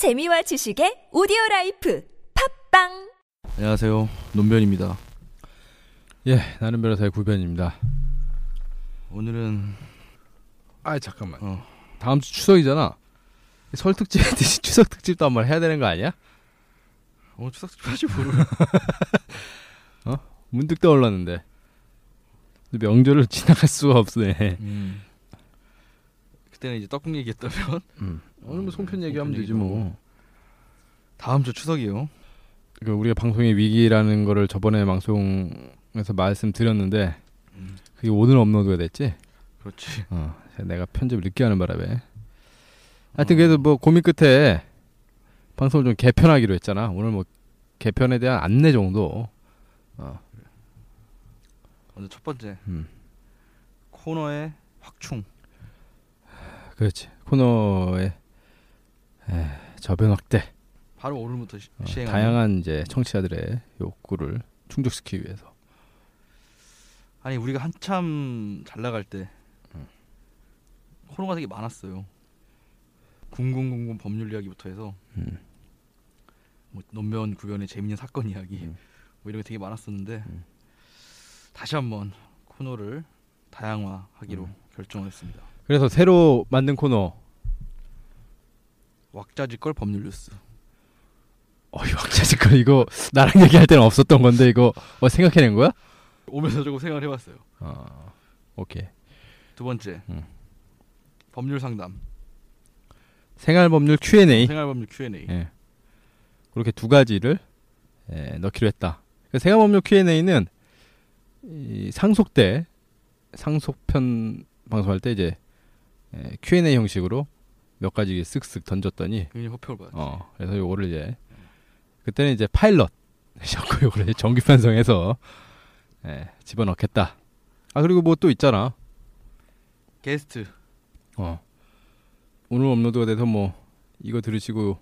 재미와 지식의 오디오 라이프 팟빵 안녕하세요. 노변입니다. 예, 나는 변호사의 구변입니다. 오늘은 아 잠깐만. 어, 다음 주 추석이잖아. 설 특집 했듯이 추석 특집도 한 번 해야 되는 거 아니야? 오늘 추석 특집 하지 모르. 문득 떠올랐는데 명절을 지나갈 수가 없네. 음. 그때는 이제 떡국 얘기했다면 음. 오늘 뭐 송편 음, 얘기하면 되지 뭐. 다음 주 추석이요. 그 우리가 방송의 위기라는 거를 저번에 방송에서 말씀드렸는데 음. 그게 오늘 업로드가 됐지. 그렇지. 어, 내가 편집을 늦게 하는 바람에. 하여튼 그래도 뭐 고민 끝에 방송을 좀 개편하기로 했잖아. 오늘 뭐 개편에 대한 안내 정도. 먼저 첫 번째 음. 코너의 확충. 그렇지. 코너의 에, 저변 확대. 바로 오늘부터 시, 어, 시행하는 다양한 이제 청취자들의 욕구를 충족시키기 위해서. 아니 우리가 한참 잘 나갈 때 음. 코너가 되게 많았어요. 궁금궁금 법률 이야기부터 해서 음. 뭐 논변 구변의 재밌는 사건 이야기 음. 뭐 이런 게 되게 많았었는데 음. 다시 한번 코너를 다양화하기로 음. 결정했습니다. 그래서 새로 만든 코너. 왁자지껄 법률 뉴스. 어, 이 왕자지껄 이거 나랑 얘기할 때는 없었던 건데 이거 어, 생각해낸 거야? 오면서 조금 생각을 해봤어요. 어, 오케이. 두 번째 음. 법률 상담, 생활법률 Q&A. 생활법률 Q&A. 예. 그렇게 두 가지를 예, 넣기로 했다. 그 생활법률 Q&A는 이 상속 때 상속편 방송할 때 이제 예, Q&A 형식으로 몇 가지 쓱쓱 던졌더니 굉장히 호평을 받았죠. 어 그래서 요거를 이제 그때는 이제 파일럿 셨고 요거를 이제 정규 편성해서 예, 집어넣겠다. 아 그리고 뭐 또 있잖아. 게스트 어. 오늘 업로드가 돼서 뭐 이거 들으시고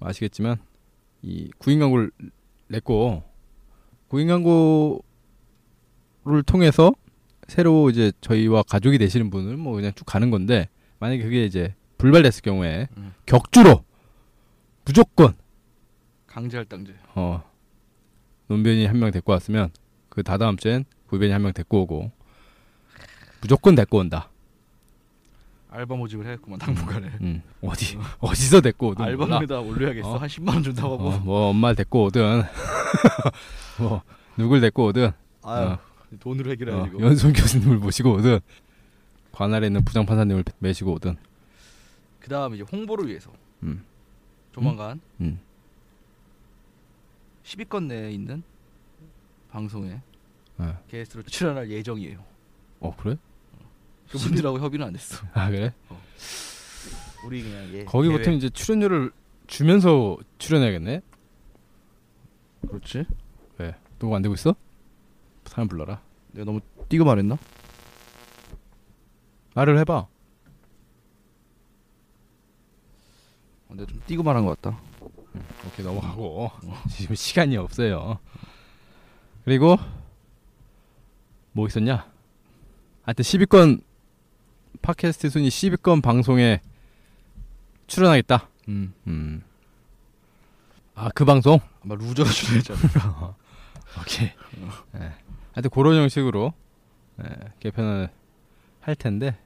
아시겠지만 이 구인 광고를 냈고 구인 광고를 통해서 새로 이제 저희와 가족이 되시는 분을 뭐 그냥 쭉 가는 건데 만약에 그게 이제 불발됐을 경우에 음. 격주로 무조건 강제 할당제. 어 논변이 한 명 데리고 왔으면 그 다다음 주엔 구변이 한 명 데리고 오고 무조건 데리고 온다. 알바 모집을 해야겠구만 당분간에. 음, 어디 어디서 데리고 오든 몰라. 알바에다 올려야겠어. 어? 한 10만 원 준다고 하고. 어, 뭐 엄마 데리고 오든 뭐 누굴 데리고 오든 아유 어. 돈으로 어, 해결해야지. 이거. 연송 교수님을 모시고 오든 관할에 있는 부장 판사님을 메시고 오든 그다음 이제 홍보를 위해서 음. 조만간 음. 10위권 내에 있는 방송에 어. 게스트로 출연할 예정이에요. 어 그래? 그분들하고 협의는 안 됐어. 아 그래? 우리 그냥 예. 거기부터 대회. 이제 출연료를 주면서 출연해야겠네. 그렇지. 왜? 녹음 안 되고 있어? 사람 불러라. 내가 너무 띄고 말했나? 말을 해봐. 어, 내가 좀 띄고 말한 것 같다. 오케이 넘어가고 지금 시간이 없어요. 그리고 뭐 있었냐? 하여튼 10위권 팟캐스트 순위 10위권 방송에 출연하겠다. 음. 음. 아 그 방송? 아마 루저가 출연했지 않을까. 오케이. 예. 하여튼 그런 형식으로 예, 개편을 할 텐데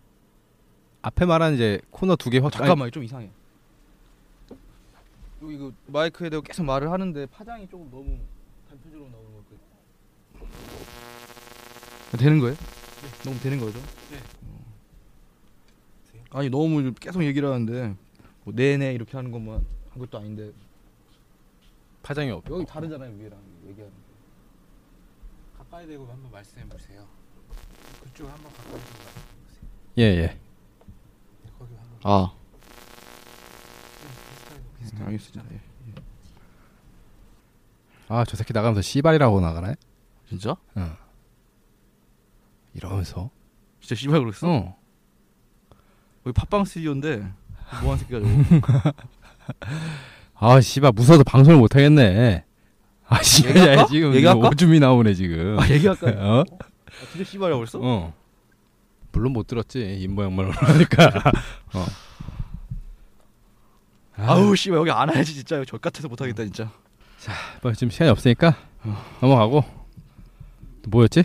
앞에 말한 이제 코너 두 개 확. 잠깐만 좀 이상해. 이거, 이거 마이크에 대고 계속 말을 하는데 파장이 조금 너무 단편적으로 나오는 것 같아. 되는 거예요? 너무 되는 거죠? 네. 아니 너무 계속 얘기를 하는데 뭐 네네 이렇게 하는 것만 한 것도 아닌데 파장이 없. 여기 다르잖아요 위에랑 얘기하는 게. 가까이 대고 한번 말씀해 보세요. 그쪽 한번 가까이 대고 말씀해 보세요. 예 예. 아 비슷하게. 알겠습니다. 예. 아 저 새끼 나가면서 씨발이라고 나가네. 진짜? 응. 이러면서. 진짜 씨발 그랬어? 어. 여기 팟빵 스튜디오인데 뭐한 새끼가 저거. 아 씨발 무서워서 방송을 못 하겠네. 아 씨발 얘기할까? 야, 지금 얘기할까? 오줌이 나오네 지금. 아 얘기할까요? 어? 아, 진짜 씨발이라고 그랬어? 어. 물론 못 들었지 입 모양만 하니까. 어. 아우 씨발 여기 안 와야지 진짜 저 같아서 못 하겠다 진짜. 뭐 지금 시간이 없으니까 넘어가고 또 뭐였지?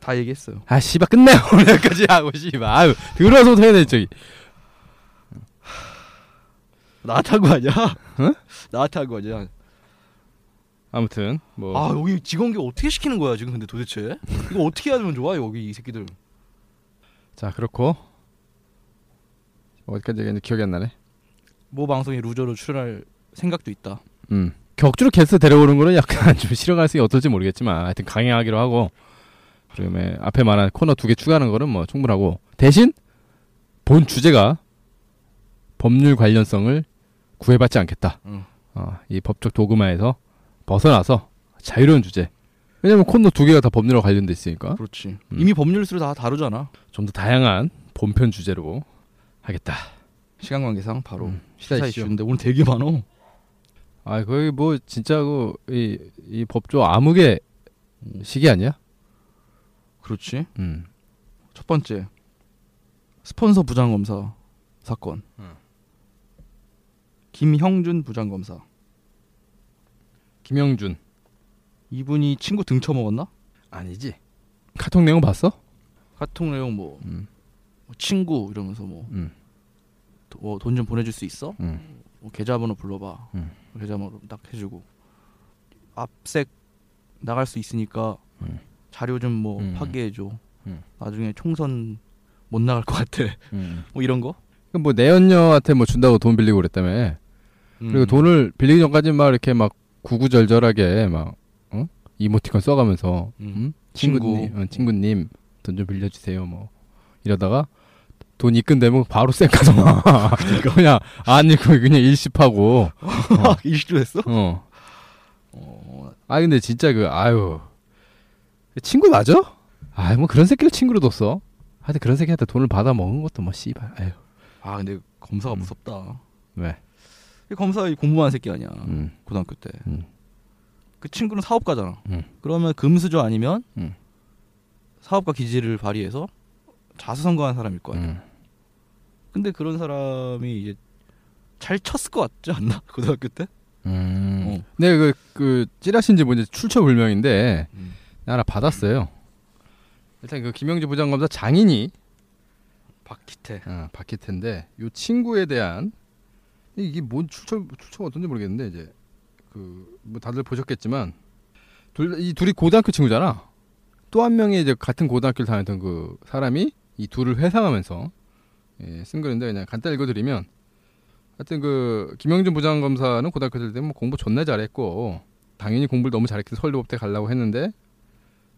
다 얘기했어요. 아 씨발 끝내 오늘 여기까지 하고 씨발 아유 들어서부터 해야 돼 저기 나한테 한거 아니야? 응? 나한테 한거 아니야? 아무튼 뭐 아 여기 직원기 어떻게 시키는 거야 지금 근데 도대체? 이거 어떻게 하면 좋아 여기 이 새끼들? 자 그렇고 어디까지 얘기했는지 기억이 안 나네. 모 방송에 루저로 출연할 생각도 있다. 음 격주로 게스트 데려오는 거는 약간 좀 실현할 수 어떨지 모르겠지만 하여튼 강행하기로 하고 그다음에 앞에 말한 코너 두 개 추가하는 거는 뭐 충분하고 대신 본 주제가 법률 관련성을 구애받지 않겠다. 응. 어, 이 법적 도그마에서 벗어나서 자유로운 주제. 왜냐면 코너 두 개가 다 법률과 관련돼 있으니까 그렇지. 음. 이미 법률수로 다 다루잖아. 좀 더 다양한 본편 주제로 하겠다. 시간 관계상 바로 음, 시사 시사이슈. 이슈인데 오늘 되게 많어. 아 거기 뭐 진짜 그이 이 법조 암흑의 시기 아니야? 그렇지. 음. 첫 번째 스폰서 부장검사 사건. 응. 김형준 부장검사. 김영준 이분이 친구 등쳐 먹었나? 아니지? 카톡 내용 봤어? 카톡 내용 뭐, 음. 뭐 친구 이러면서 뭐 음. 돈좀 보내줄 수 있어? 음. 뭐 계좌번호 불러봐. 음. 계좌번호 딱 해주고 압색 나갈 수 있으니까 음. 자료 좀뭐 음. 파기해줘. 음. 나중에 총선 못 나갈 것 같아. 음. 뭐 이런 거. 그뭐 내연녀한테 뭐 준다고 돈 빌리고 그랬다며. 그리고 음. 돈을 빌리기 전까지 막 이렇게 막 구구절절하게 막 어? 이모티콘 써가면서 음. 음? 친구. 친구님, 어, 친구님 돈 좀 빌려주세요 뭐 이러다가 돈 입금되면 바로 쌩까서 그냥 안 읽고 그냥 일십하고 아, 일시도 했어? 어. 어, 아 근데 진짜 그 아유 친구 맞아? 아유 뭐 그런 새끼를 친구로 뒀어. 하여튼 그런 새끼한테 돈을 받아 먹은 것도 뭐 씨발. 아유 아 근데 검사가 음. 무섭다. 왜? 이 검사 이 공부하는 새끼 아니야. 음. 고등학교 때. 음. 그 친구는 사업가잖아. 음. 그러면 금수저 아니면 음. 사업가 기질을 발휘해서 자수성가한 사람일 거 아니야. 음. 근데 그런 사람이 이제 잘 쳤을 것 같지 않나? 고등학교 때? 음. 어. 네, 그, 그, 찌라신지 뭔지 출처 불명인데, 음. 나 하나 받았어요. 일단 그 김영주 부장검사 장인이, 박기태. 어, 박희태인데, 요 친구에 대한, 이- 이게 뭔 출처, 출처가 어떤지 모르겠는데, 이제, 그, 뭐 다들 보셨겠지만, 둘, 이 둘이 고등학교 친구잖아. 또 한 명이 이제 같은 고등학교를 다녔던 그 사람이 이 둘을 회상하면서, 예, 쓴 글인데, 그냥 간단히 읽어드리면, 하여튼 그 김영준 부장검사는 고등학교 때뭐 공부 존나 잘했고 당연히 공부를 너무 잘했기 때문에 서울대법대 가려고 했는데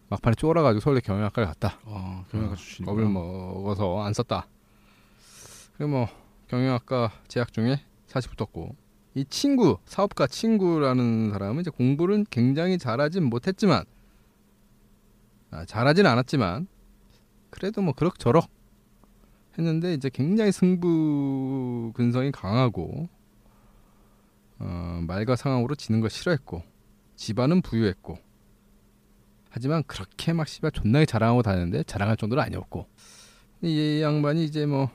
막판에 쫄아가지고 서울대 경영학과를 갔다. 아, 경영학과 출신이. 겁을 먹어서 안 썼다. 그리고 뭐 경영학과 재학 중에 사시 붙었고 이 친구 사업가 친구라는 사람은 이제 공부를 굉장히 잘하진 못했지만 아, 잘하진 않았지만 그래도 뭐 그럭저럭 했는데 이제 굉장히 승부 근성이 강하고 어, 말과 상황으로 지는 걸 싫어했고 집안은 부유했고 하지만 그렇게 막 씨발 존나게 자랑하고 다녔는데 자랑할 정도는 아니었고 이 양반이 이제 뭐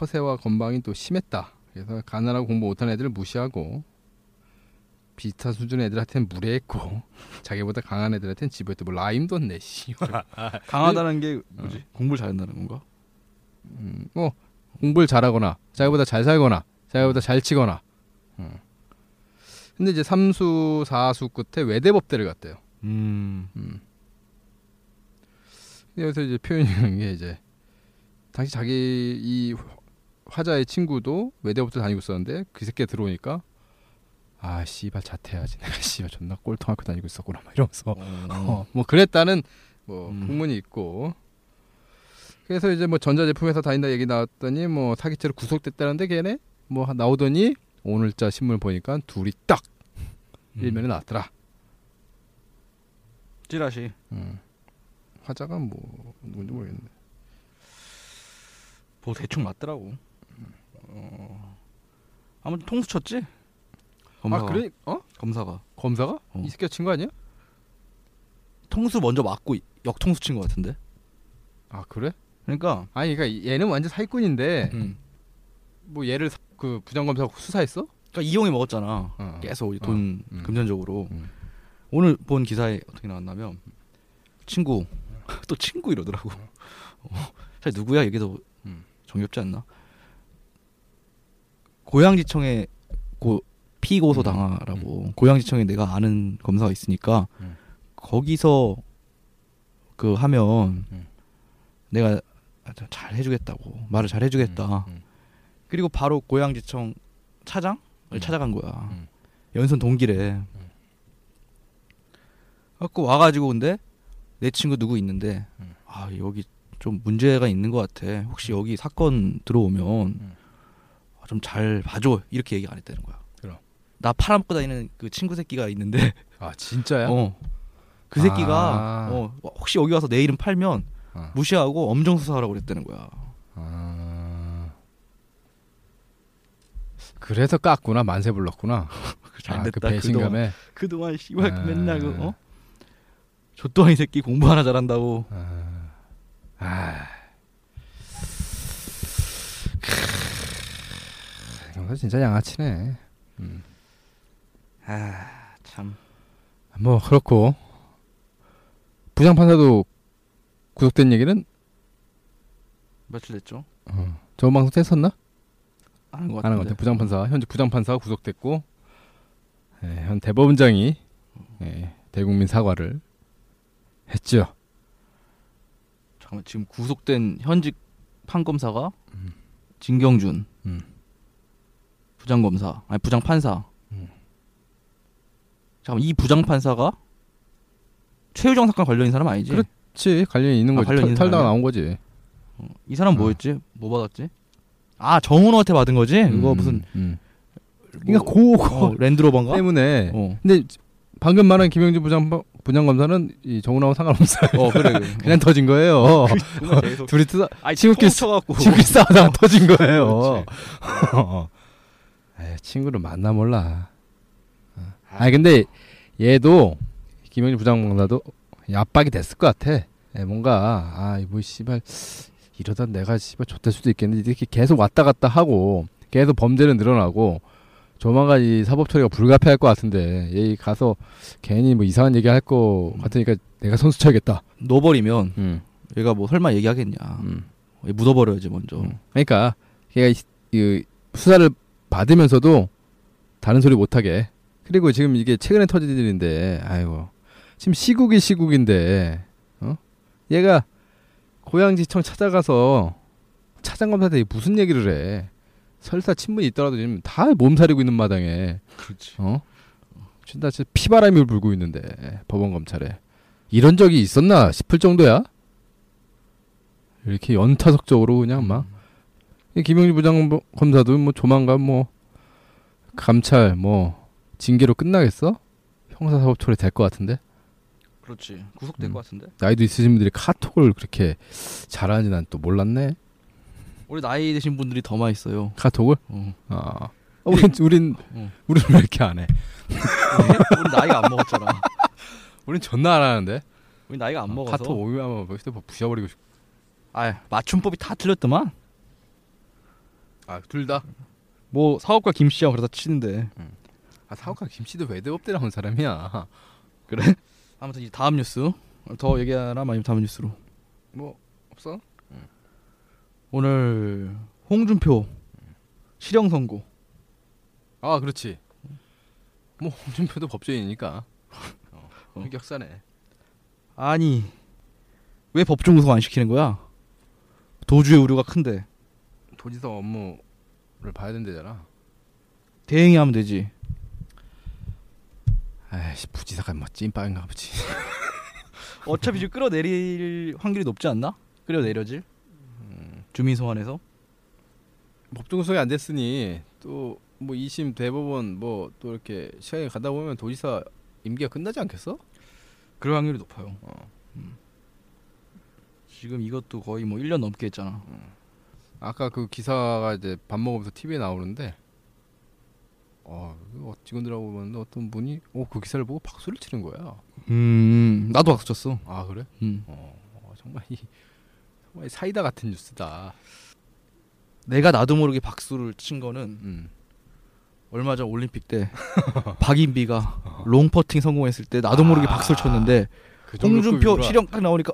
허세와 건방이 또 심했다 그래서 가난하고 공부 못하는 애들을 무시하고 비슷한 수준의 애들한테는 무례했고 자기보다 강한 애들한테는 집에도 뭐 라임도 내 씨발 강하다는 게 뭐지? 공부를 잘한다는 건가? 음, 뭐 공부를 잘하거나 자기보다 잘 살거나 자기보다 잘 치거나 음. 근데 이제 삼수 사수 끝에 외대법대를 갔대요 음. 음. 여기서 이제 표현한 게 이제 당시 자기 이 화자의 친구도 외대법대 다니고 있었는데 그 새끼가 들어오니까 아 씨발 자퇴해야지 내가 씨발 존나 꼴통 학교 다니고 있었구나 막 이러면서 어, 뭐 그랬다는 뭐 음. 풍문이 있고 그래서 이제 뭐 전자제품 회사 다닌다 얘기 나왔더니 뭐 사기죄로 구속됐다는데 걔네 뭐 나오더니 오늘자 신문 보니까 둘이 딱 음. 일면에 나왔더라. 찌라시. 음. 화자가 뭐 누군지 모르겠는데. 뭐 대충 맞더라고. 어. 아무튼 통수 쳤지? 검사가. 아 그래? 어? 검사가 검사가 어. 이 새끼가 친 거 아니야? 통수 먼저 맞고 역통수 친것 같은데. 아 그래? 그러니까 아니 그러니까 얘는 완전 사기꾼인데 음. 뭐 얘를 사- 그 부장검사 수사했어? 그러니까 이용이 먹었잖아. 어. 계속 돈 음. 금전적으로. 음. 오늘 본 기사에 어떻게 나왔냐면 친구 또 친구 이러더라고. 어, 사실 누구야 얘기도 음. 정겹지 않나? 고양지청에 고 피고소 음. 당하라고 고양지청에 내가 아는 검사가 있으니까 음. 거기서 그 하면 음. 내가 잘 해주겠다고 말을 잘 해주겠다. 음. 그리고 바로 고양지청 차장을 음. 찾아간 거야. 음. 연선 동기래. 갖고 와가지고 근데 내 친구 누구 있는데 음. 아 여기 좀 문제가 있는 것 같아. 혹시 여기 사건 들어오면 음. 좀 잘 봐줘 이렇게 얘기 안 했다는 거야. 그럼. 나 팔아먹고 다니는 그 친구 새끼가 있는데 아 진짜야? 어. 그 새끼가 아. 어, 혹시 여기 와서 내 이름 팔면 어. 무시하고 엄정 수사하라고 그랬다는 거야. 아. 그래서 깠구나 만세 불렀구나. 잘 아, 그 배신감에. 그동안 씨발 아. 맨날 그 어? 조또이 새끼 공부 하나 잘한다고. 아. 아. 경사 진짜 양아치네. 음. 아 참. 뭐 그렇고 부장 판사도 구속된 얘기는 며칠 됐죠? 어, 저번 방송 때 했었나? 아는 것안 같은데. 같아. 부장 판사 현재 부장 판사가 구속됐고 예, 현 대법원장이 예, 대국민 사과를 했죠. 잠깐만 지금 구속된 현직 판검사가 음. 진경준 음. 부장검사 아니 부장판사. 음. 잠깐 이 부장판사가 최유정 사건 관련인 사람 아니지? 그렇- 그렇지 관련이 있는 아, 거지. 관련 있는 털, 털다가 사람이야? 나온 거지. 어, 이 사람 어. 뭐였지? 뭐 받았지? 아 정은호한테 받은 거지? 음, 무슨 음. 뭐, 그러니까 그거 어, 랜드로버인가? 때문에. 어. 근데 방금 말한 김영준 부장 부장 검사는 이 정훈하고 상관없어요. 어 그래 그래. 그냥 터진 거예요. 둘이 뜨다 쳐갖고 친구끼리 싸우다가 터진 거예요. 에이, 친구를 만나 몰라. 아니 근데 얘도 김영준 부장검사도 압박이 됐을 것 같아. 예, 뭔가 아뭐 씨발 이러다 내가 씨발 좆될 수도 있겠는데 이렇게 계속 왔다 갔다 하고 계속 범죄는 늘어나고 조만간 이 사법 처리가 불가피할 것 같은데 얘 가서 괜히 뭐 이상한 얘기 할 거 같으니까 내가 선수 쳐야겠다. 넣어버리면 음. 얘가 뭐 설마 얘기하겠냐? 음. 얘 묻어버려야지 먼저. 음. 그러니까 걔가 이, 이 수사를 받으면서도 다른 소리 못 하게. 그리고 지금 이게 최근에 터진 일인데, 아이고 지금 시국이 시국인데, 어? 얘가 고양지청 찾아가서 차장검사한테 무슨 얘기를 해? 설사 친분이 있더라도 지금 다 몸살이고 있는 마당에, 그렇지. 어? 진짜 피바람이 불고 있는데 법원 검찰에 이런 적이 있었나 싶을 정도야. 이렇게 연타석적으로 그냥 막이 김영주 부장 검사도 뭐 조만간 뭐 감찰 뭐 징계로 끝나겠어? 형사사법 처리 될 것 같은데 그렇지. 구속된 음. 것 같은데. 나이도 있으신 분들이 카톡을 그렇게 잘하는지 난 또 몰랐네 우리 나이 드신 분들이 더 많이 써요. 카톡을 어. 아 우린 우린 어. 우린 왜 이렇게 안 해 우리 나이가 안 먹었잖아. 우린 존나 안 하는데 우리 나이가 안 먹어서. 카톡 오면 뭐 부셔버리고 싶 아 맞춤법이 다 틀렸더만. 아둘 다? 뭐 사업가 김 씨하고 그러다 치는데. 아 사업가 김씨도 외대업대 나온 사람이야 그래? 아무튼 이 다음 뉴스 더 얘기하나 아니면 다음 뉴스로. 뭐 없어? 오늘 홍준표 실형 선고. 아 그렇지 뭐 홍준표도 법조인이니까 어, 흑역사네 아니 왜 법정 구속 안 시키는 거야? 도주의 우려가 큰데 도지사 업무를 봐야 된대잖아 대행이 하면 되지. 아이씨 부지사가 뭐 찐빵인가 보지 어차피 지금 끌어내릴 확률이 높지 않나? 끌어내려질? 주민 소환해서? 법정 구속이 안 됐으니 또뭐 2심 대법원 뭐 또 이렇게 시간이 가다 보면 도지사 임기가 끝나지 않겠어? 그럴 확률이 높아요. 어. 음. 지금 이것도 거의 뭐 1년 넘게 했잖아. 아까 그 기사가 이제 밥 먹으면서 TV에 나오는데 어 이거 직원들하고 보는데 어떤 분이 어 그 기사를 보고 박수를 치는 거야 음, 나도 박수 쳤어. 아 그래? 음. 어, 어, 정말 이 정말 사이다 같은 뉴스다 내가 나도 모르게 박수를 친 거는 음. 얼마 전 올림픽 때 박인비가 롱퍼팅 성공했을 때 나도 모르게 아, 박수를 쳤는데 그 홍준표. 실력 딱 나오니까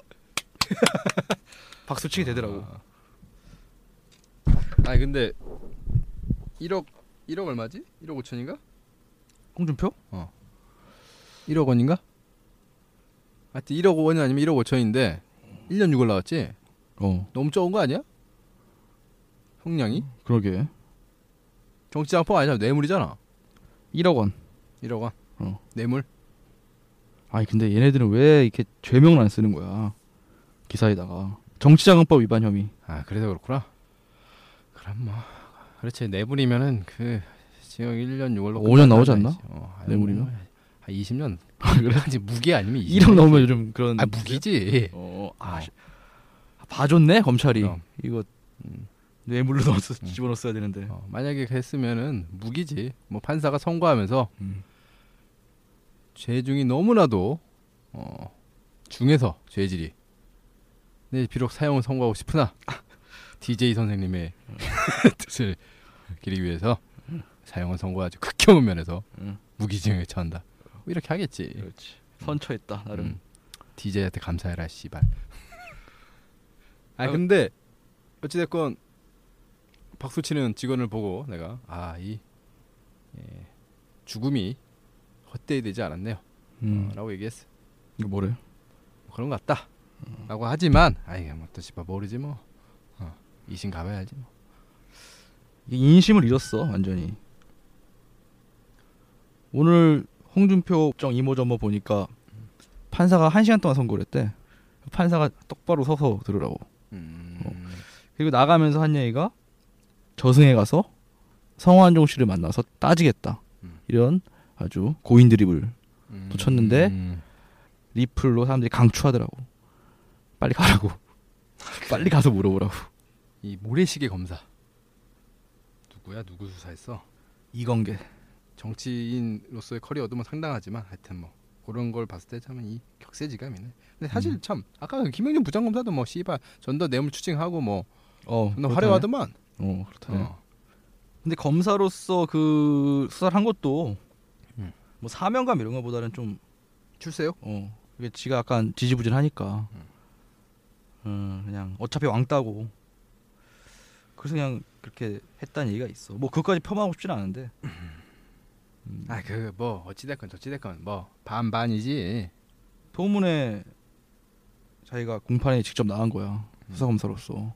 박수 치게 되더라고. 아. 아니 근데 1억 1억 얼마지? 1억 5천인가? 홍준표? 1억 원인가? 하여튼 1억 원이 아니면 1억 5천인데 1년 6월 나왔지? 어, 너무 적은 거 아니야? 형량이? 그러게. 정치장법 아니잖아 뇌물이잖아 1억 원. 1억 원 어. 뇌물 아니 근데 얘네들은 왜 이렇게 죄명을 안 쓰는 거야? 기사에다가 정치자금법 위반 혐의. 아 그래서 그렇구나 그럼 뭐 그렇지 뇌물이면은 그 징역 1년 6월로 5년 나오지 않나? 어, 한 뇌물이면? 뭐, 한 20년 그래? 아직 무기 아니면 20년 1억 넘으면 요즘 그런 아 무기지 어, 아, 어. 씨. 봐줬네 검찰이. 그럼. 이거 음. 뇌물로 넣어서 음. 집어넣었어야 되는데. 어, 만약에 했으면은 무기지 뭐 판사가 선고하면서 음. 죄 중이 너무나도 어, 중에서 죄질이 네 비록 사형을 선고하고 싶으나 DJ 선생님의 뜻을 기리기 위해서 사형을 선고하지 극혐은 면에서 음. 무기징역에 처한다 뭐 이렇게 하겠지 그렇지. 선처했다 나름. 음. DJ한테 감사해라 씨발 아 근데 어찌됐건 박수치는 직원을 보고 내가 아이 예, 죽음이 헛되이 되지 않았네요 음. 어, 라고 얘기했어 이거 뭐래? 뭐 그런 것 같다 라고 하지만 아이 뭐또 씨발 모르지 뭐 어, 이신 가봐야지 뭐 인심을 잃었어 완전히. 오늘 홍준표 정 이모저모 보니까 판사가 한 시간 동안 선고를 했대. 판사가 똑바로 서서 들으라고. 음, 그리고 나가면서 한 얘기가 저승에 가서 성완종 씨를 만나서 따지겠다. 음. 이런 아주 고인 드립을 음, 또 쳤는데 음, 리플로 사람들이 강추하더라고. 빨리 가라고. 빨리 가서 물어보라고. 이 모래시계 검사 누구야 누구 수사했어 이건계. 정치인으로서의 커리어도 뭐 상당하지만 하여튼 뭐 그런 걸 봤을 때 참 이 격세지감이네. 근데 사실 음. 참 아까 그 김영준 부장검사도 뭐 씨발 전더 뇌물 추징하고 뭐 어. 화려하더만. 어, 그렇다네. 어. 근데 검사로서 그 수사를 한 것도 음. 뭐 사명감 이런 거보다는 좀 출세요? 어, 그게 지가 약간 지지부진하니까. 음. 음, 그냥 어차피 왕따고. 그래서 그냥 그렇게 했다는 얘기가 있어. 뭐 그것까지 폄하하고 싶지는 않은데. 음. 아그 뭐 어찌됐건 저찌됐건 뭐 반반이지. 소문에 자기가 공판에 직접 나간 거야 음. 수사 검사로서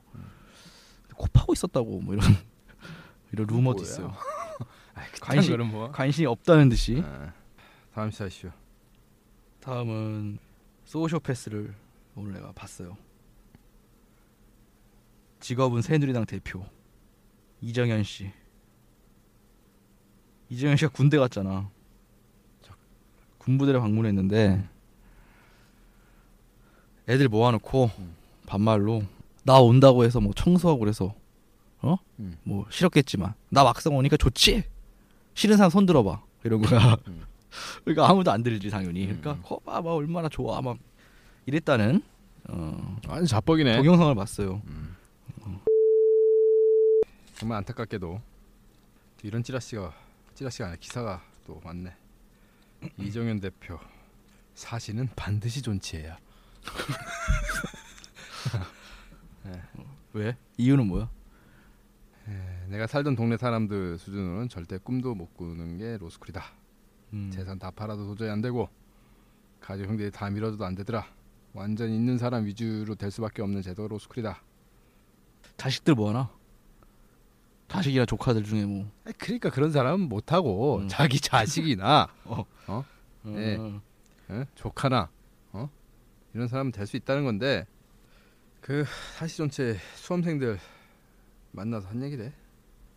코 파고 있었다고 뭐 이런 이런 루머도 뭐야? 있어요. 아, 관심- 뭐. 관심이 없다는 듯이. 아, 다음 시사 이슈. 다음은 소시오패스를 오늘 내가 봤어요. 직업은 새누리당 대표 이정현 씨. 이정현 씨가 군대 갔잖아. 군부대를 방문했는데 애들 모아놓고 음. 반말로 나 온다고 해서 뭐 청소하고 그래서 어? 음. 뭐 싫었겠지만 나 막상 오니까 좋지. 싫은 사람 손 들어봐 이런 거야. 음. 그러니까 아무도 안 들지 당연히. 그러니까 음. 거봐 막 얼마나 좋아 막 이랬다는 어, 아니 자뻑이네. 동영상을 봤어요. 음. 정말 안타깝게도 이런 찌라시가 찌라시가 아니라 기사가 또 많네. 이정현 대표 사실은 반드시 존치해야. 왜? 이유는 뭐야? 에, 내가 살던 동네 사람들 수준으로는 절대 꿈도 못 꾸는 게 로스쿨이다. 음. 재산 다 팔아도 도저히 안 되고 가족 형들이 다 밀어줘도 안 되더라. 완전 있는 사람 위주로 될 수밖에 없는 제도가 로스쿨이다. 자식들 뭐 하나? 자식이나 조카들 중에 뭐. 아니, 그러니까 그런 사람은 못 하고 음. 자기 자식이나 어, 네. 예? 조카나 어? 이런 사람은 될 수 있다는 건데 그 사시 전체 수험생들 만나서 한 얘기래.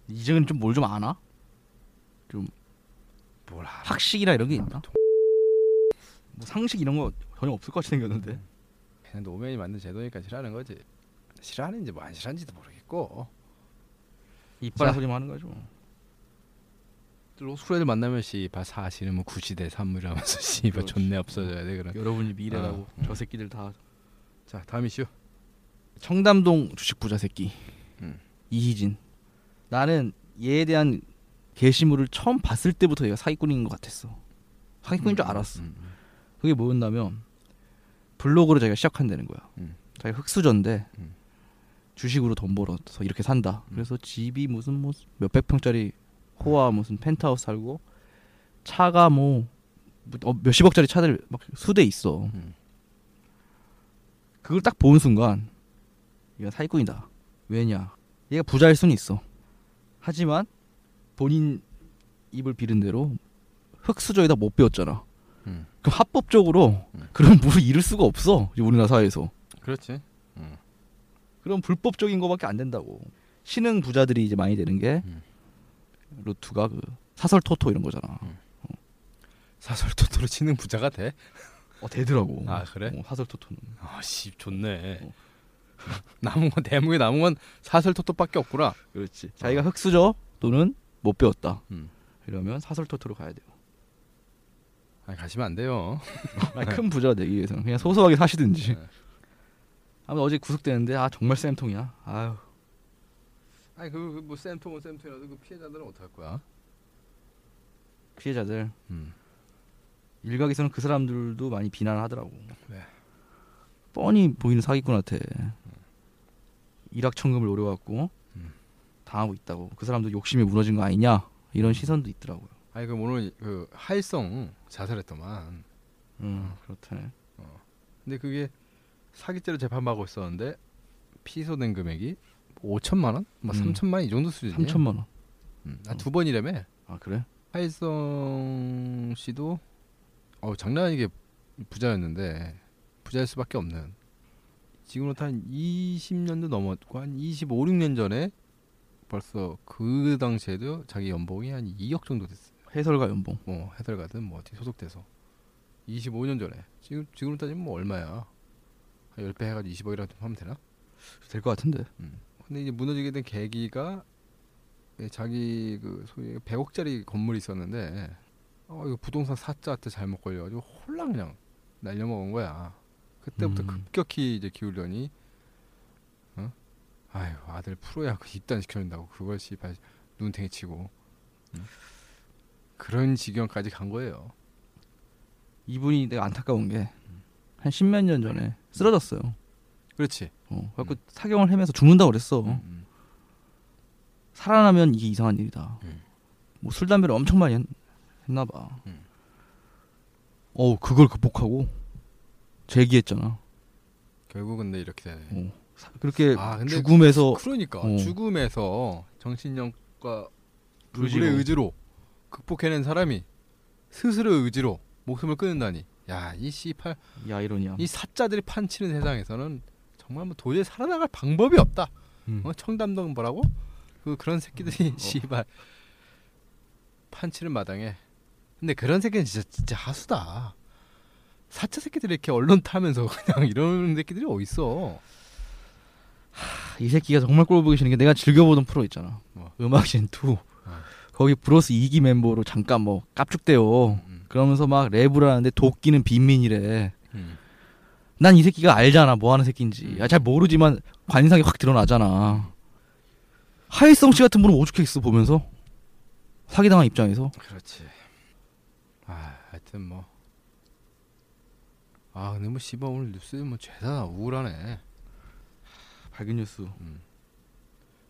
이정은 좀뭘 좀 아나? 뭘 알아? 학식이나 이런 게 있나? 뭐 상식 이런 거 전혀 없을 것 같이 생겼는데. 그냥 노면이 만든 제도니까 싫어하는 거지. 싫어하는지 뭐 안 싫어하는지도 모르겠고 이빨 자. 소리만 하는 거죠. 로스쿨 애들 만나면 씨발 사실은 뭐 구시대 산물이라면서 씨발 그렇지. 존내 없어져야 돼 그런. 여러분이 미래라고 어, 저 새끼들 다 자 다음 이슈. 청담동 주식 부자 새끼 음. 이희진 나는 얘에 대한 게시물을 처음 봤을 때부터 얘가 사기꾼인 것 같았어. 사기꾼인 줄 알았어. 음, 음. 그게 뭐였냐면 블로그로 자기가 시작한다는 거야. 음. 자기 가 흑수저인데 음. 주식으로 돈 벌어서 이렇게 산다. 음. 그래서 집이 무슨 뭐 몇백 평짜리 호화 무슨 펜트하우스 살고 차가 뭐 어, 몇십억짜리 차들 막 수대 있어. 음. 그걸 딱 보는 순간 얘가 사기꾼이다. 왜냐? 얘가 부자일 수는 있어. 하지만 본인 입을 비른 대로 흑수저에다 못 배웠잖아. 음. 그럼 합법적으로 음. 그런 물을 잃을 수가 없어. 우리나라 사회에서. 그렇지. 그럼 불법적인 거밖에 안 된다고. 신흥 부자들이 이제 많이 되는 게 음. 루트가 그 사설 토토 이런 거잖아. 음. 사설 토토로 치는 부자가 돼? 어 되더라고. 아, 그래? 어, 사설 토토는. 아씨 좋네. 어. 남은 건 대목에 남은 건 사설 토토밖에 없구나. 그렇지. 자기가 흑수저 또는 못 배웠다. 음. 이러면 사설 토토로 가야 돼요. 아니 가시면 안 돼요. 큰 부자가 되기 위해서는 그냥 소소하게 사시든지. 네. 아무튼 어제 구속되는데 아 정말 쌤통이야. 아유. 아니 그뭐 쌤통은 쌤통이라도 그 피해자들은 어떡할 거야? 피해자들 음. 일각에서는 그 사람들도 많이 비난을 하더라고. 왜? 뻔히 보이는 사기꾼한테 일확천금을 노려갖고 음. 당하고 있다고. 그 사람도 욕심이 무너진 거 아니냐 이런 시선도 있더라고요. 아니 그 오늘 그 하일성 자살했더만. 음 그렇다네. 근데 그게 사기죄로 재판받고 있었는데 피소된 금액이 5천만 원, 뭐 음. 3천만 원 이 정도 수준이야. 3천만 원. 음. 아, 두 번이라며. 아 그래? 하일성 씨도 어 장난 아니게 부자였는데 부자일 수밖에 없는. 지금부터 한 20년도 넘었고 한 25, 6년 전에 벌써 그 당시에도 자기 연봉이 한 2억 정도 됐어요. 해설가 연봉. 뭐 해설 가든 뭐 어디 소속돼서 25년 전에 지금 지금 따지면 뭐 얼마야? 한 10배 해가지고 20억이라도 하면 되나? 될 것 같은데. 근데 이제 무너지게 된 계기가 예, 자기 그 소위 100억짜리 건물이 있었는데 어 이거 부동산 사자한테 잘못 걸려가지고 홀랑 그냥 날려먹은 거야. 그때부터 음. 급격히 이제 기울더니 어? 아유 아들 프로야구 입단 시켜준다고 그걸 씨발 눈탱이 치고 응? 그런 지경까지 간 거예요. 이분이 내가 안타까운 게 한 십몇 년 전에 쓰러졌어요. 그렇지. 어, 그래갖고 사경을 헤매서 죽는다고 그랬어. 음, 음. 살아나면 이게 이상한 일이다. 음. 뭐술 담배를 엄청 많이 했, 나 봐. 음. 어 그걸 극복하고 재기했잖아. 결국은 근데 이렇게 되네. 어, 사- 그렇게 아, 근데 죽음에서 그러니까 어. 죽음에서 정신력과 의지로. 의지로 극복해낸 사람이 스스로의 의지로 목숨을 끊는다니. 야, 이 씨팔 야 이러냐. 이 사자들이 판치는 세상에서는 정말 뭐 도저히 살아나갈 방법이 없다. 음. 어, 청담동 뭐라고? 그 그런 새끼들이 씨발 판치는 마당에. 근데 그런 새끼는 진짜 진짜 하수다. 사짜 새끼들이 이렇게 언론 타면서 그냥 이런 새끼들이 어딨어? 이 새끼가 정말 꼴 보기 싫은 게 내가 즐겨보던 프로 있잖아. 뭐? 음악의 신 2. 거기 브로스 2기 멤버로 잠깐 뭐 깝죽대요. 음. 그러면서 막 랩을 하는데 도끼는 빈민이래. 음. 난이 새끼가 알잖아 뭐 하는 새끼인지. 야, 잘 모르지만 관상이 확 드러나잖아. 하일성 씨 같은 분은 오죽했어 보면서 사기당한 입장에서. 그렇지. 아, 하여튼 뭐. 아, 근데 뭐 씨발 오늘 뉴스 뭐 죄다 우울하네. 밝은 뉴스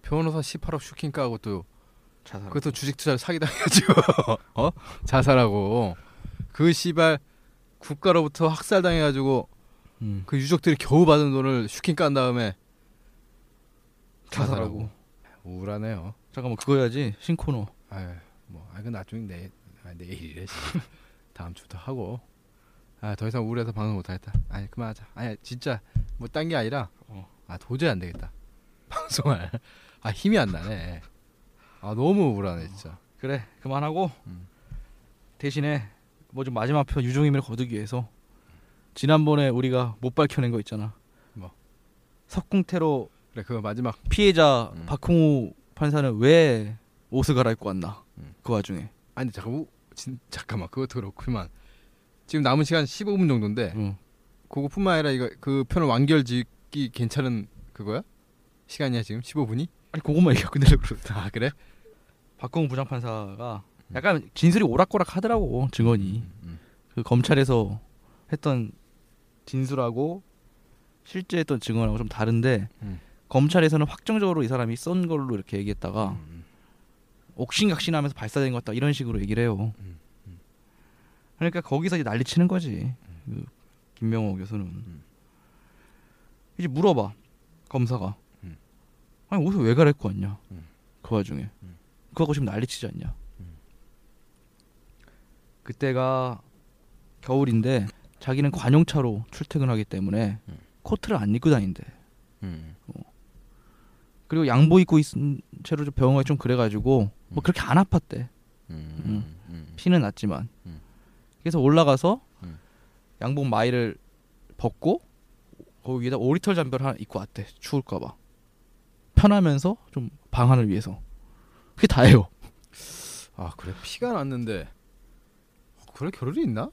변호사 18억 슈킹 까고 또 자살. 그것도 주식 투자 사기 당해가지고 어 자살하고 그 씨발 국가로부터 학살 당해가지고 음. 그 유족들이 겨우 받은 돈을 슈킹 깐 다음에 자살하고. 우울하네요. 잠깐만 그거 해야지 신코너. 아유 뭐, 아 이건 나중에 내 아, 내일이래. 씨. 다음 주부터 하고. 아 더 이상 우울해서 방송 못하겠다. 아니 그만하자. 아니 진짜 뭐 딴 게 아니라 어. 아 도저히 안 되겠다. 방송할 아 힘이 안 나네. 아 너무 우울하네 진짜. 그래 그만하고 음. 대신에 뭐 좀 마지막 표 유종임을 거두기 위해서 지난번에 우리가 못 밝혀낸 거 있잖아. 뭐? 석궁 테러 그래 그거 마지막 피해자 음. 박홍우 판사는 왜 옷을 갈아입고 왔나? 음. 그 와중에. 아니 잠깐 진, 잠깐만 그것도 그렇구만. 지금 남은 시간 15분 정도인데 응. 그거뿐만 아니라 이거 그 편을 완결 짓기 괜찮은 그거야? 시간이야 지금 15분이? 아니 그것만 얘기하고 끝내려고 그러다. 아 그래? 박홍우 부장판사가 약간 진술이 오락가락 하더라고 증언이. 음. 그 검찰에서 했던 진술하고 실제 했던 증언하고 좀 다른데 음. 검찰에서는 확정적으로 이 사람이 쏜 걸로 이렇게 얘기했다가 음. 옥신각신하면서 발사된 것 같다 이런 식으로 얘기를 해요. 음, 음. 그러니까 거기서 이제 난리 치는 거지. 그 김명호 교수는 이제 물어봐 검사가 음. 아니 옷을 왜 갈아입고 왔냐? 음. 그 와중에 음. 그거 하고 지금 난리 치지 않냐? 음. 그때가 겨울인데 자기는 관용차로 출퇴근하기 때문에 음. 코트를 안 입고 다닌대. 음. 그리고 양복 입고 있은 채로 좀 병원 가기 좀 그래가지고 뭐 음. 그렇게 안 아팠대. 음. 음. 음. 피는 났지만. 음. 그래서 올라가서 음. 양복 마이를 벗고 거기 위에다 오리털 잠바를 하나 입고 왔대. 추울까봐. 편하면서 좀 방한을 위해서. 그게 다예요. 아 그래 피가 났는데 어, 그래 겨를이 있나?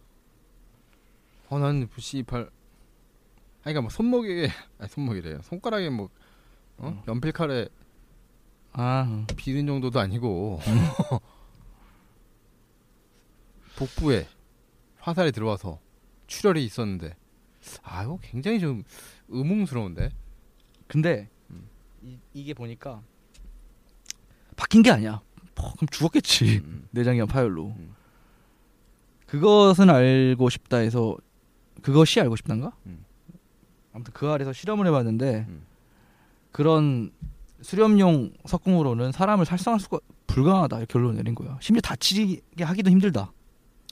어 난 씨발 아니 그러니까 뭐 손목에 아니 손목이래요 손가락에 뭐 어? 음. 연필 칼에 아, 비린 정도도 아니고 복부에 화살이 들어와서 출혈이 있었는데 아 이거 굉장히 좀 의문스러운데 근데 음. 이, 이게 보니까 바뀐 게 아니야. 어, 그럼 죽었겠지. 음. 내장이한 파열로. 음. 그것은 알고 싶다 해서 그것이 알고 싶단가? 음. 아무튼 그 아래서 실험을 해봤는데 음. 그런 수렴용 석궁으로는 사람을 살상할 수가 불가능하다 이렇게 결론을 내린 거야. 심지어 다치게 하기도 힘들다.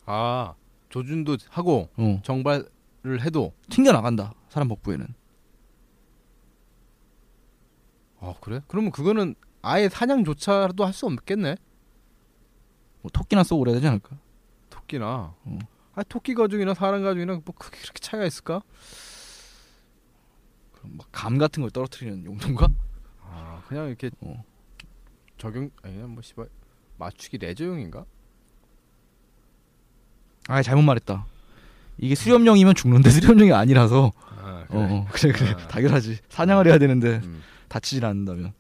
아 조준도 하고 어. 정발을 해도 튕겨 나간다. 사람 복부에는. 아 그래? 그러면 그거는 아예 사냥조차도 할 수 없겠네 뭐 토끼나 쏘고 그래야 되지 않을까? 토끼나 어. 아 토끼 가죽이나 사람 가죽이나 뭐 크게 그렇게 차이가 있을까? 그럼 막 감 같은 걸 떨어뜨리는 용도인가? 아 그냥 이렇게 어. 적용 아니 뭐 씨발 맞추기 레저용인가? 아 잘못 말했다. 이게 수렴용이면 죽는데 수렴용이 아니라서 아 어, 어 그래 그래 아. 당연하지 사냥을 해야 되는데 음. 다치질 않는다면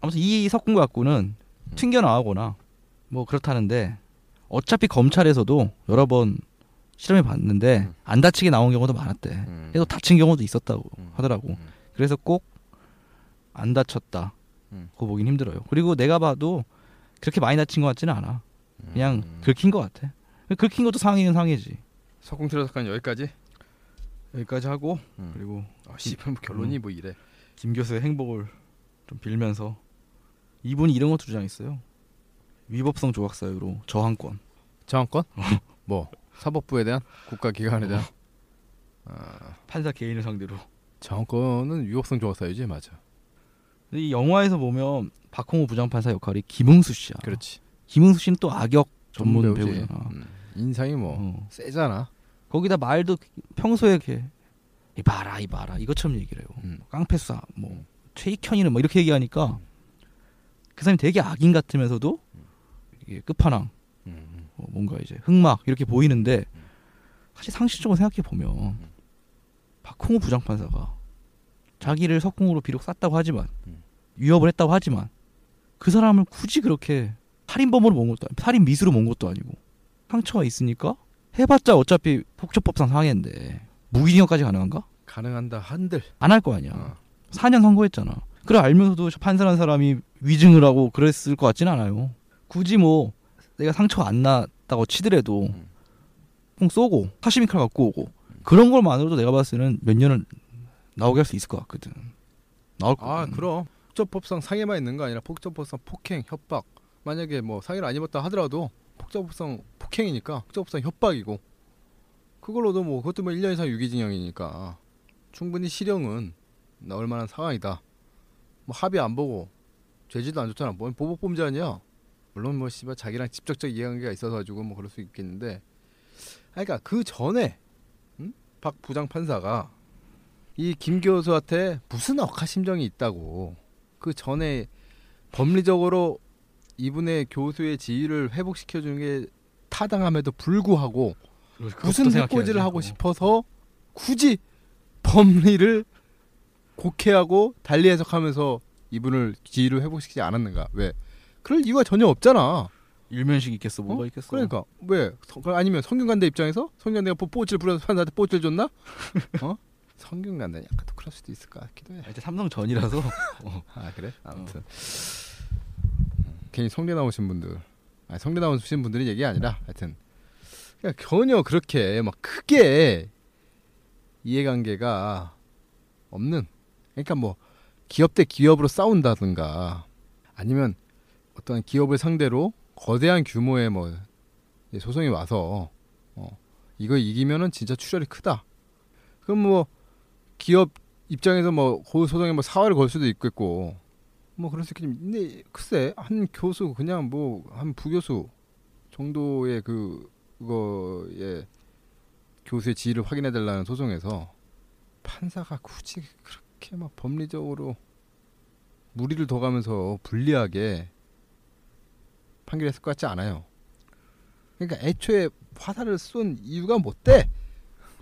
아무튼 이 석궁 갖고는 음. 튕겨 나가거나 뭐 그렇다는데 어차피 검찰에서도 여러 번 실험해 봤는데 음. 안 다치게 나온 경우도 많았대. 음. 그래서 다친 경우도 있었다고 음. 하더라고. 음. 그래서 꼭 안 다쳤다. 음. 그거 보긴 힘들어요. 그리고 내가 봐도 그렇게 많이 다친 것 같지는 않아. 그냥 음. 긁힌 것 같아. 긁힌 것도 상해는 상해지. 석궁 트레사건 여기까지. 여기까지 하고 음. 그리고 아 씨발 뭐 결론이 뭐 이래. 김 교수의 행복을 좀 빌면서 이분이 이런 것도 주장했어요. 위법성 조각 사유로 저항권. 저항권? 뭐 사법부에 대한 국가기관에 대한 어. 아, 판사 개인을 상대로. 저항권은 위법성 조사유지 맞아. 근데 이 영화에서 보면 박홍우 부장판사 역할이 김흥수 씨야. 그렇지. 김흥수 씨는 또 악역 전문. 배우잖아. 음. 인상이 뭐 어. 세잖아. 거기다 말도 평소에 이렇게 이봐라 이봐라 이것처럼 얘기를 해요. 음. 깡패싸 뭐 음. 최익현이는 뭐 이렇게 얘기하니까 그 사람이 되게 악인 같으면서도 이게 끝판왕 음. 어, 뭔가 이제 흑막 이렇게 보이는데 사실 상식적으로 생각해 보면 박홍우 부장판사가 자기를 석궁으로 비록 쐈다고 하지만 음. 위협을 했다고 하지만 그 사람을 굳이 그렇게 살인범으로 모은 것도 아니고 살인 미수로 모은 것도 아니고 상처가 있으니까 해봤자 어차피 폭처법상 상해인데 무기징역까지 가능한가? 가능한다 한들. 안 할 거 아니야. 어. 4년 선고했잖아. 그래 알면서도 판사라는 사람이 위증을 하고 그랬을 것 같진 않아요. 굳이 뭐 내가 상처가 안 났다고 치더라도 음. 꼭 쏘고 카시미 칼 갖고 오고 그런 걸만으로도 내가 봤을 때는 몇 년을 나오게 할 수 있을 것 같거든. 나올 거. 아 그럼 폭처법상 상해만 있는 거 아니라 폭처법상 폭행, 협박. 만약에 뭐 상해를 안 입었다 하더라도 폭처법상 폭행이니까 폭처법상 협박이고 그걸로도 뭐 그것도 뭐 1년 이상 유기징역이니까 충분히 실형은 나올 만한 상황이다. 뭐 합의 안 보고 죄질도 안 좋잖아. 뭔 보복범죄 아니야. 물론 뭐 씨발 자기랑 직접적 이해관계가 있어서 가지고 뭐 그럴 수 있겠는데. 아 그러니까 그 전에 응? 박 부장 판사가 이 김 교수한테 무슨 억하심정이 있다고 그 전에 법리적으로 이분의 교수의 지위를 회복시켜 주는 게 타당함에도 불구하고 무슨 해코지를 하고 싶어서 굳이 법리를 곡해하고 달리 해석하면서 이분을 지위로 회복시키지 않았는가? 왜? 그럴 이유가 전혀 없잖아. 일면식 있겠어 뭐가 어? 있겠어. 그러니까 왜? 성- 아니면 성균관대 입장에서 성균관대가 뽀- 뽀질 부려서 판사한테 뽀질 줬나? 어? 성균관대 약간 또 그럴 수도 있을 것 같기도 해. 아, 이제 삼성 전이라서 아 그래? 아무튼 음, 괜히 성대 나오신 분들, 아니 성대 나오신 분들이 얘기 아니라 하여튼 그냥 전혀 그렇게 막 크게 이해관계가 없는. 그러니까 뭐 기업 대 기업으로 싸운다든가 아니면 어떤 기업을 상대로 거대한 규모의 뭐 소송이 와서 어, 이거 이기면은 진짜 출혈이 크다. 그럼 뭐 기업 입장에서 뭐 고소 소송에 뭐 사활을 걸 수도 있겠고 뭐 그럴 수 있겠지만 근데 글쎄 한 교수 그냥 뭐 한 부교수 정도의 그 그거의 교수의 지위를 확인해 달라는 소송에서 판사가 굳이 그렇게 막 법리적으로 무리를 둬가면서 불리하게 판결했을 것 같지 않아요. 그러니까 애초에 화살을 쏜 이유가 뭐 돼?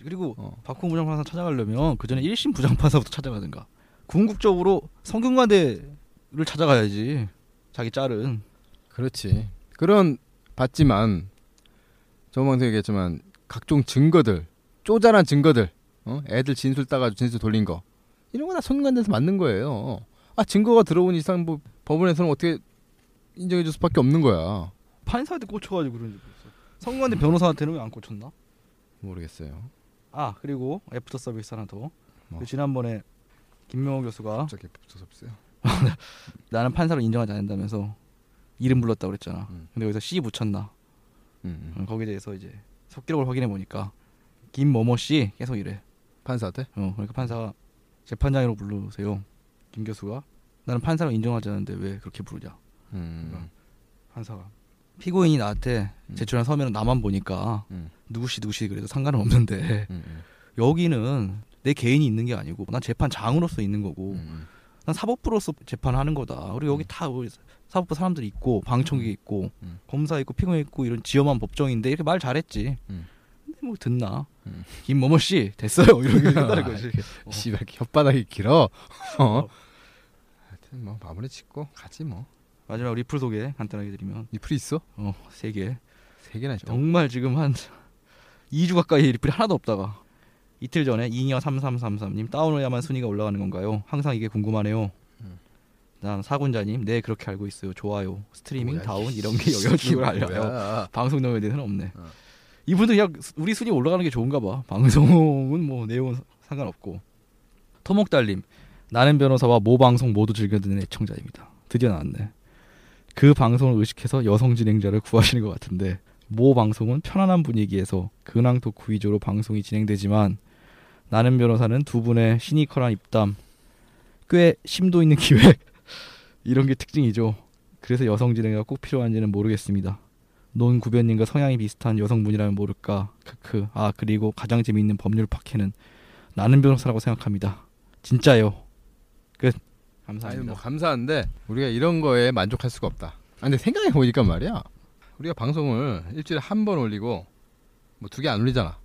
그리고 어. 박홍 부장판사 찾아가려면 그 전에 1심 부장판사부터 찾아가든가 궁극적으로 성균관대를 찾아가야지 자기 짤은 그렇지. 그런 봤지만 저번 방송에 얘기했지만 각종 증거들, 쪼잔한 증거들, 어? 애들 진술 따가지고 진술 돌린 거 이런 거다 손관대에서 맞는 거예요. 아 증거가 들어온 이상 뭐 법원에서는 어떻게 인정해줄 수밖에 없는 거야. 판사한테 꽂혀가지고 그런지 모르겠어. 성균관대 변호사한테는 왜 안 꽂혔나? 모르겠어요. 아 그리고 애프터 서비스 하나 더. 뭐? 그 지난번에 김명호 교수가 갑자기 붙어섭세요. 나는 판사로 인정하지 않는다면서 이름 불렀다 고 그랬잖아. 음. 근데 여기서 C 붙였나? 음, 음. 어, 거기에 대해서 이제 속기록을 확인해 보니까 김모모씨 계속 이래. 판사한테? 어, 그러니까 판사가 재판장으로 부르세요. 김 교수가 나는 판사로 인정하지 않는데 왜 그렇게 부르냐? 음. 판사가 피고인이 나한테 음. 제출한 서면은 나만 보니까 음. 누구시 누구시 그래도 상관은 없는데 음, 음. 여기는 내 개인이 있는 게 아니고 난 재판장으로서 있는 거고 음, 난 사법부로서 재판하는 거다. 그리고 여기 음. 다 우리 사법부 사람들이 있고 방청객 있고 음. 검사 있고 피고인 있고 이런 지엄한 법정인데 이렇게 말 잘했지. 음. 근데 뭐 듣나? 음. 김모모씨 됐어요. 이렇게 했다는 거지. 음. 씨발 혓바닥이 길어. 어. 하여튼 뭐 마무리 짓고 가지 뭐. 마지막 리플 소개 간단하게 드리면 리플이 있어? 어세 개. 세 개나 있다. 정말 지금 한 2주 가까이 리플이 하나도 없다가 이틀 전에 이니어 3333님 다운해야만 순위가 올라가는 건가요? 항상 이게 궁금하네요. 음. 난 사군자님 네 그렇게 알고 있어요. 좋아요. 스트리밍 뭐야, 다운 이 이런 게 영역을 알려요. 뭐야. 방송 내용에 대해서는 없네. 어. 이분들 그냥 우리 순위 올라가는 게 좋은가 봐. 방송은 뭐 내용은 상관없고. 토목달님 나는 변호사와 모 방송 모두 즐겨 듣는 애청자입니다. 드디어 나왔네. 그 방송을 의식해서 여성 진행자를 구하시는 것 같은데 모 방송은 편안한 분위기에서 근황 토크 위주로 방송이 진행되지만 나는 변호사는 두 분의 시니컬한 입담, 꽤 심도 있는 기획 이런 게 특징이죠. 그래서 여성 진행자가 꼭 필요한지는 모르겠습니다. 논 구변님과 성향이 비슷한 여성분이라면 모를까. 크크. 아 그리고 가장 재미있는 법률 파케는 나는 변호사라고 생각합니다. 진짜요. 끝. 아니 감사합니다. 뭐 감사한데 우리가 이런 거에 만족할 수가 없다. 아, 근데 생각해 보니까 말이야. 우리가 방송을 일주일에 한 번 올리고 뭐 두 개 안 올리잖아.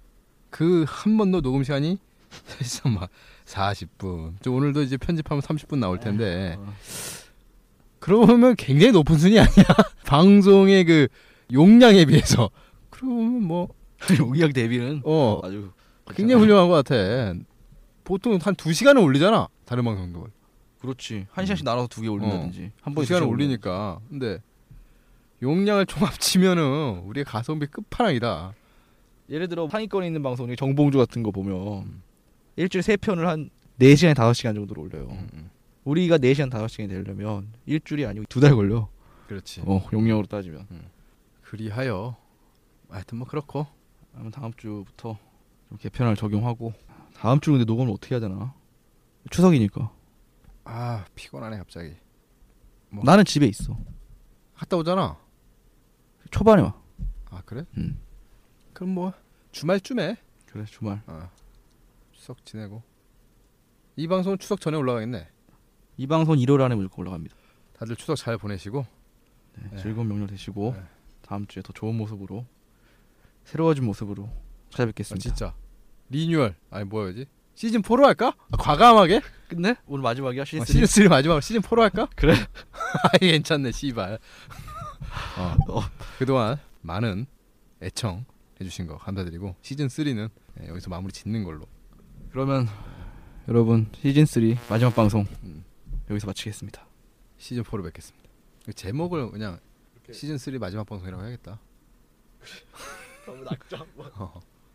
그 한 번도 녹음 시간이 사실상 막 40분. 저 오늘도 이제 편집하면 30분 나올 텐데 어. 그러면 굉장히 높은 순위 아니야? 방송의 그 용량에 비해서. 그러면 뭐 용역 대비는 어, 아주 굉장히 훌륭한 것 같아. 보통 한 두 시간을 올리잖아. 다른 방송도. 그렇지. 한 시간씩 나눠서 두 개 올린다든지 한두 번에 시간을 두 시간 올리니까. 근데 용량을 총 합치면은 우리의 가성비 끝판왕이다. 예를 들어 상위권에 있는 방송 중에 정봉주 같은 거 보면 일주일에 세 편을 한 4시간 5시간 정도로 올려요. 음, 우리가 4시간 5시간이 되려면 일주일이 아니고 두 달 걸려. 그렇지. 어, 용량으로 따지면. 그리하여 하여튼 뭐 그렇고 아마 다음 주부터 좀 개편을 적용하고 다음 주 근데 녹음을 어떻게 해야 되나? 추석이니까. 아 피곤하네 갑자기. 뭐. 나는 집에 있어. 갔다 오잖아. 초반에 와. 아 그래? 음. 그럼 뭐 주말쯤에 그래 주말. 어, 추석 지내고 이 방송은 추석 전에 올라가겠네. 이 방송 일요일 안에 무조건 올라갑니다. 다들 추석 잘 보내시고 네, 네. 즐거운 명절 되시고 네. 다음 주에 더 좋은 모습으로 새로워진 모습으로 아, 찾아뵙겠습니다. 진짜 리뉴얼 아니 뭐야지 시즌 4로 할까? 아, 과감하게? 끝내? 오늘 마지막이야 시즌 어, 3? 시즌 3 마지막으로 시즌 4로 할까? 그래. 아이 괜찮네 씨발. 어. 어. 그동안 많은 애청 해주신 거 감사드리고 시즌 3는 여기서 마무리 짓는 걸로. 그러면 여러분 시즌 3 마지막 방송 음. 여기서 마치겠습니다. 시즌 4로 뵙겠습니다. 그 제목을 그냥 시즌 3 마지막 방송이라고 해야겠다. 너무 낙장. 어.